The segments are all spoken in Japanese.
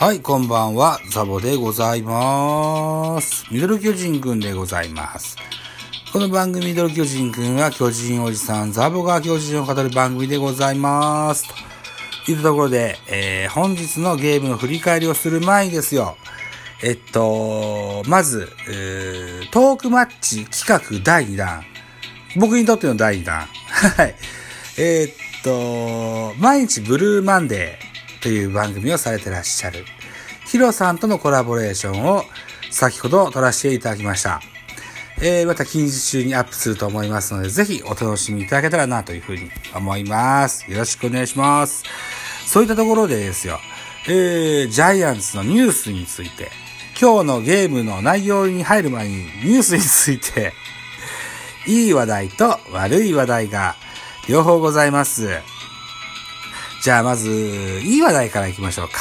はい、こんばんは、ザボでございます。ミドル巨人くんでございます。この番組ミドル巨人くんは巨人おじさん、ザボが巨人を語る番組でございます。というところで、えー、本日のゲームの振り返りをする前にですよ。えっと、まず、えー、トークマッチ企画第2弾。僕にとっての第2弾。はい。えー、っと、毎日ブルーマンデー。という番組をされてらっしゃる、ヒロさんとのコラボレーションを先ほど撮らせていただきました。えー、また近日中にアップすると思いますので、ぜひお楽しみいただけたらなというふうに思います。よろしくお願いします。そういったところでですよ、えー、ジャイアンツのニュースについて、今日のゲームの内容に入る前にニュースについて、いい話題と悪い話題が両方ございます。じゃあまず、いい話題から行きましょうか。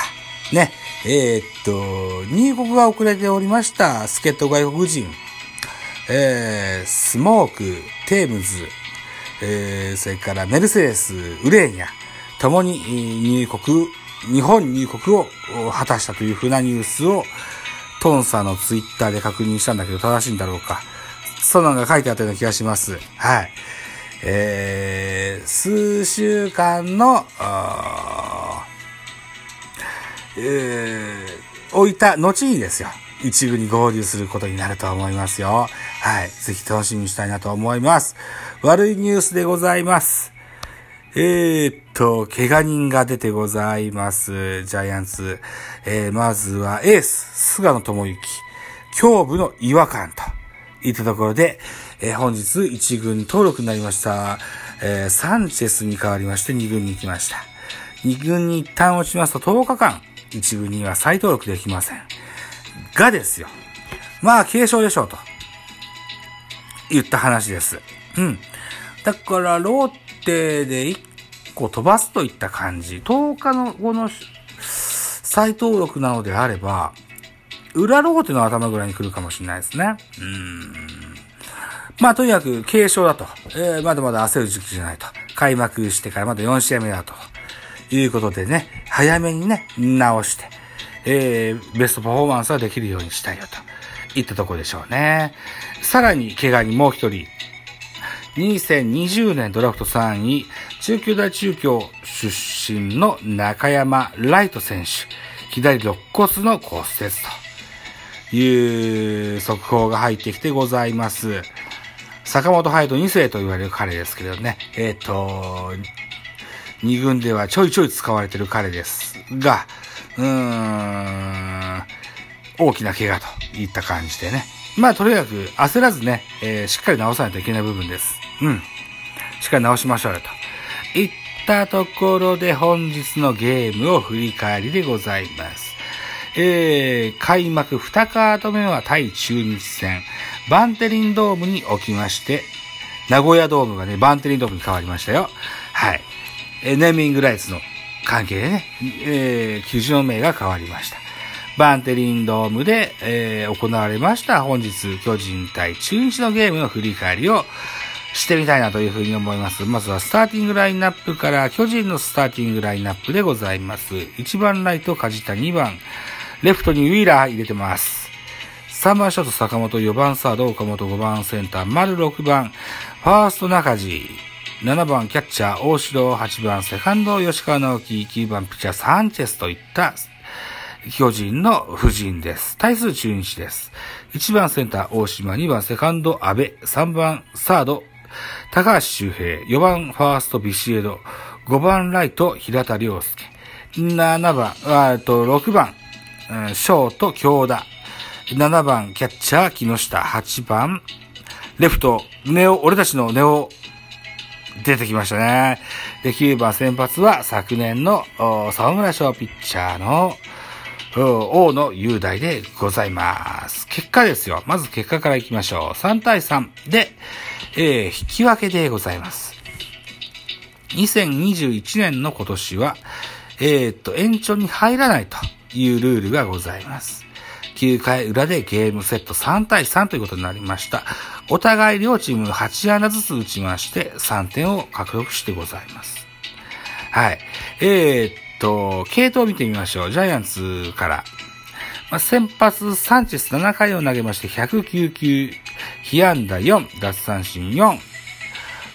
ね。えー、っと、入国が遅れておりました、助っ人外国人。えー、スモーク、テームズ、えー、それからメルセデス、ウレーニャ、ともに入国、日本入国を果たしたというふうなニュースを、トンさんのツイッターで確認したんだけど正しいんだろうか。そんなのが書いてあったような気がします。はい。えー、数週間の、えー、置いた後にですよ、一部に合流することになると思いますよ。はい。ぜひ楽しみにしたいなと思います。悪いニュースでございます。えー、っと、怪我人が出てございます。ジャイアンツ。えー、まずはエース、菅野智之。胸部の違和感といったところで、えー、本日一軍登録になりました、えー、サンチェスに変わりまして二軍に行きました。二軍に一旦落ちますと10日間、一軍には再登録できません。がですよ。まあ、軽症でしょうと。言った話です。うん。だから、ローテで1個飛ばすといった感じ。10日の後の再登録なのであれば、裏ローテの頭ぐらいに来るかもしれないですね。うん。まあ、とにかく、軽症だと。えー、まだまだ焦る時期じゃないと。開幕してからまだ4試合目だと。いうことでね、早めにね、直して、えー、ベストパフォーマンスはできるようにしたいよと。いったところでしょうね。さらに、怪我にもう一人。2020年ドラフト3位、中京大中京出身の中山ライト選手。左肋骨の骨折という速報が入ってきてございます。坂本隼人2世と言われる彼ですけどね。えっ、ー、と、2軍ではちょいちょい使われてる彼ですが、うーん、大きな怪我といった感じでね。まあとにかく焦らずね、えー、しっかり直さないといけない部分です。うん。しっかり直しましょうよと。いったところで本日のゲームを振り返りでございます。えー、開幕2カード目は対中日戦。バンテリンドームに置きまして、名古屋ドームがね、バンテリンドームに変わりましたよ。はい。えー、ネーミングライツの関係でね、えー、球場名が変わりました。バンテリンドームで、えー、行われました本日巨人対中日のゲームの振り返りをしてみたいなというふうに思います。まずはスターティングラインナップから巨人のスターティングラインナップでございます。1番ライト梶田2番、レフトにウィーラー入れてます。3番ショート坂本、4番サード岡本、5番センター。丸6番、ファースト中地、7番キャッチャー大城、8番セカンド吉川直樹、9番ピッチャーサンチェスといった巨人の布陣です。対数中日です。1番センター大島、2番セカンド安倍、3番サード高橋周平、4番ファーストビシエド、5番ライト平田良介、7番、あと6番、ショート京田、7番キャッチャー木下、8番レフト、ネオ、俺たちのネオ、出てきましたね。で、9番先発は昨年の沢村賞ピッチャーの大野雄大でございます。結果ですよ。まず結果からいきましょう。3対3で、えー、引き分けでございます。2021年の今年は、えー、っと、延長に入らないというルールがございます。9回裏でゲームセット3対3ということになりました。お互い両チーム8穴ずつ打ちまして3点を獲得してございます。はい。えー、っと、系統を見てみましょう。ジャイアンツから。まあ、先発サンチェス7回を投げまして109球、被安打4、奪三振4、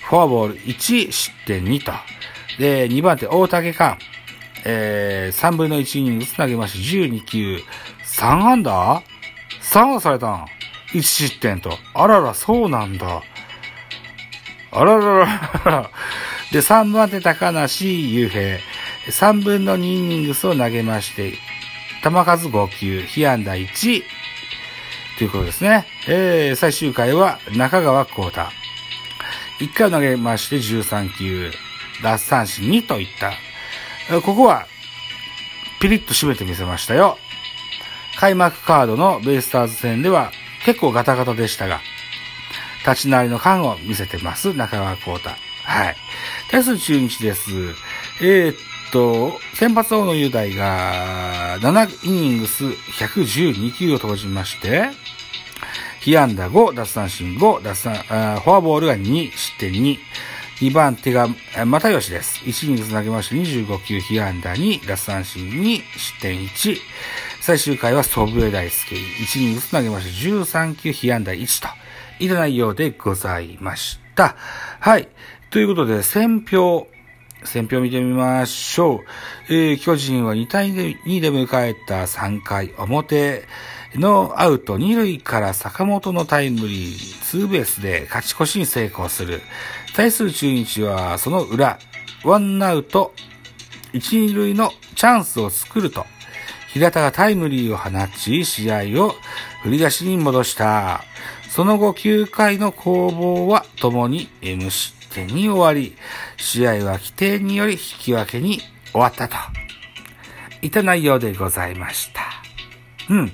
フォアボール1、失点2と。で、2番手大竹寛、えー、3分の1イニングつ投げまして12球、3安打 ?3 安打されたん ?1 失点と。あらら、そうなんだ。あらららら。で、3番手高梨雄平。3分の2イニングスを投げまして、球数5球、被安打1、ということですね。えー、最終回は中川幸太。1回を投げまして13球、奪三振2といった。ここは、ピリッと締めてみせましたよ。開幕カードのベイスターズ戦では結構ガタガタでしたが、立ち直りの感を見せてます、中川幸太。はい。対する中日です。えー、っと、先発大野雄大が7イニングス112球を投じまして、被安打5、奪三振5、奪三、フォアボールが2、失点2。2番手が、又吉です。1イニングス投げまして25球、被安打2、奪三振2、失点1。最終回は祖父江大輔。1イニングス投げまして13球、被安打1と。いた内容でございました。はい。ということで、選票、選票見てみましょう。えー、巨人は2対2で迎えた3回表のアウト2塁から坂本のタイムリー、ツーベースで勝ち越しに成功する。対する中日はその裏、ワンアウト1、2塁のチャンスを作ると、平田がタイムリーを放ち、試合を振り出しに戻した。その後9回の攻防は共に無失点に終わり、試合は規定により引き分けに終わったと。いった内容でございました。うん。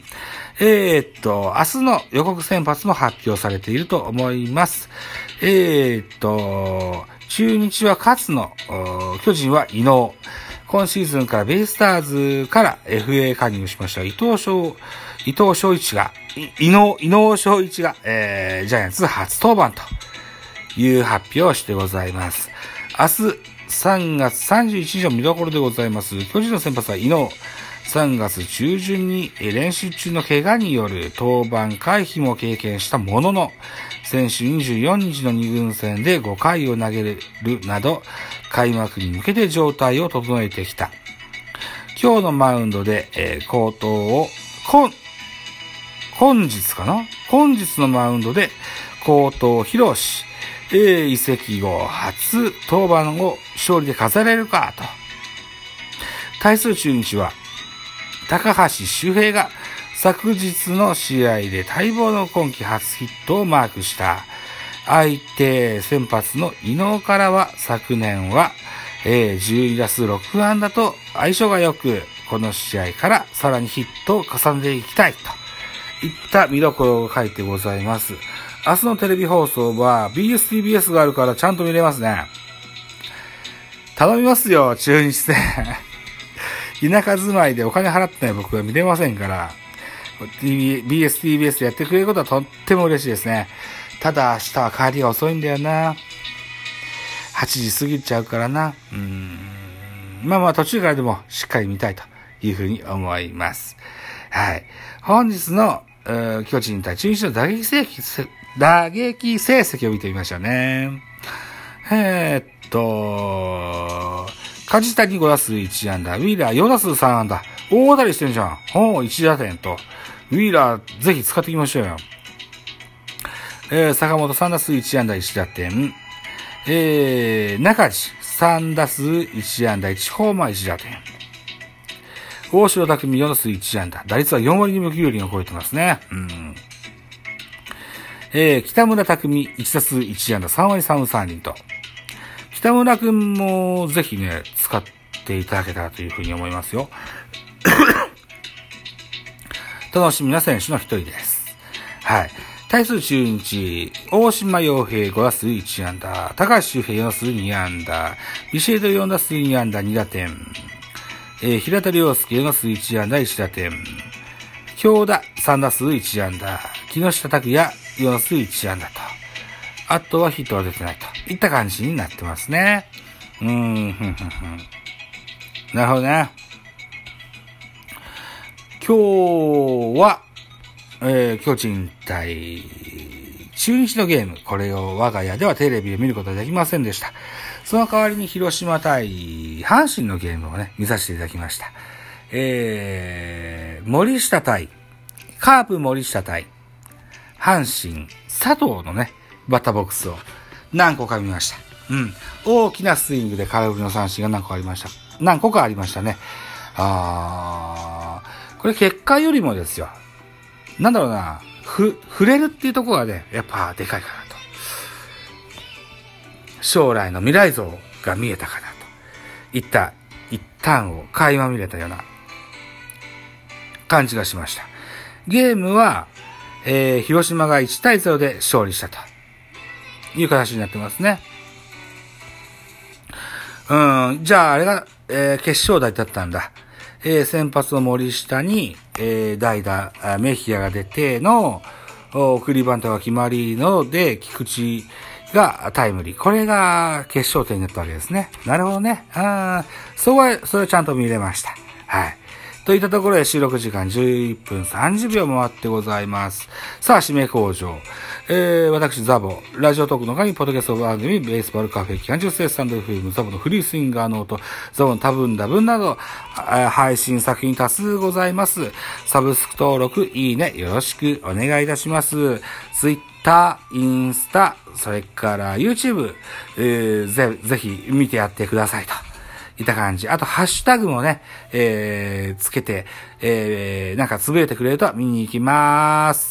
えー、っと、明日の予告先発も発表されていると思います。えー、っと、中日は勝野、巨人は伊能。今シーズンからベイスターズから FA 加入しました伊藤翔、伊藤翔一が、伊能、伊能翔一が、えー、ジャイアンツ初登板という発表をしてございます。明日3月31日の見どころでございます。巨人の先発は伊能。3月中旬に練習中の怪我による登板回避も経験したものの、先週24日の2軍戦で5回を投げるなど、開幕に向けて状態を整えてきた。今日のマウンドで、えー、口頭を、今、本日かな？本日のマウンドで口頭を披露し、え、移籍後初登板を勝利で飾れるかと。対する中日は、高橋周平が昨日の試合で待望の今季初ヒットをマークした。相手先発の伊能からは昨年は、えー、12打数6安打と相性が良く、この試合からさらにヒットを重ねていきたいといった見どころが書いてございます。明日のテレビ放送は BSTBS があるからちゃんと見れますね。頼みますよ、中日戦。田舎住まいでお金払ってない僕は見れませんから、BS、TBS でやってくれることはとっても嬉しいですね。ただ、明日は帰りが遅いんだよな。8時過ぎちゃうからな。うん。まあまあ途中からでもしっかり見たいというふうに思います。はい。本日の、巨人対中日の打撃成績、打撃成績を見てみましょうね。えー、っと、梶谷5打数1安打、ウィーラー4打数3安打。大当たりしてんじゃん。ほう、1打点と。ウィーラー、ぜひ使っていきましょうよ。えー、坂本3打数1安打1打点。えー、中地3打数1安打1ホーマー1打点。大城匠4打数1安打。打率は4割2分9厘を超えてますね。うん。えー、北村匠1打数1安打3割3分3厘と。北村くんもぜひね、使っていただけたらというふうに思いますよ。楽しみな選手の一人です。はい。対する中日、大島洋平5打数1安打、高橋周平4打数2安打、ビシエド4打数2安打2打点、えー、平田良介4打数1安打1打点、京田3打数1安打、木下拓也4打数1安打と。あとはヒットは出てないといった感じになってますね。うーん、ふんふんふん。なるほどね。今日は、えー、巨人対中日のゲーム。これを我が家ではテレビで見ることができませんでした。その代わりに広島対阪神のゲームをね、見させていただきました。えー、森下対、カープ森下対、阪神佐藤のね、バッターボックスを何個か見ました。うん。大きなスイングで空振りの三振が何個ありました。何個かありましたね。あー、これ結果よりもですよ。なんだろうな、ふ、触れるっていうところがね、やっぱでかいかなと。将来の未来像が見えたかなと。いった一旦を垣間見れたような感じがしました。ゲームは、えー、広島が1対0で勝利したという形になってますね。うん、じゃああれが、えー、決勝台だったんだ。えー、先発の森下に、えー、代打、メヒアが出ての、送りバントが決まりので、菊池がタイムリー。これが決勝点になったわけですね。なるほどね。あそこは、それはちゃんと見れました。はい。といったところで収録時間11分30秒回ってございます。さあ、締め工場。えー、私、ザボ、ラジオトークの会に、ポッドキャスト番組、ベースボールカフェ、期間中スタンド FM、ザボのフリースインガーノート、ザボの多分多分など、配信作品多数ございます。サブスク登録、いいね、よろしくお願いいたします。ツイッター、インスタ、それから YouTube、えー、ぜ、ぜひ見てやってくださいと。いた感じ。あと、ハッシュタグもね、えー、つけて、えー、なんかつぶれてくれると見に行きまーす。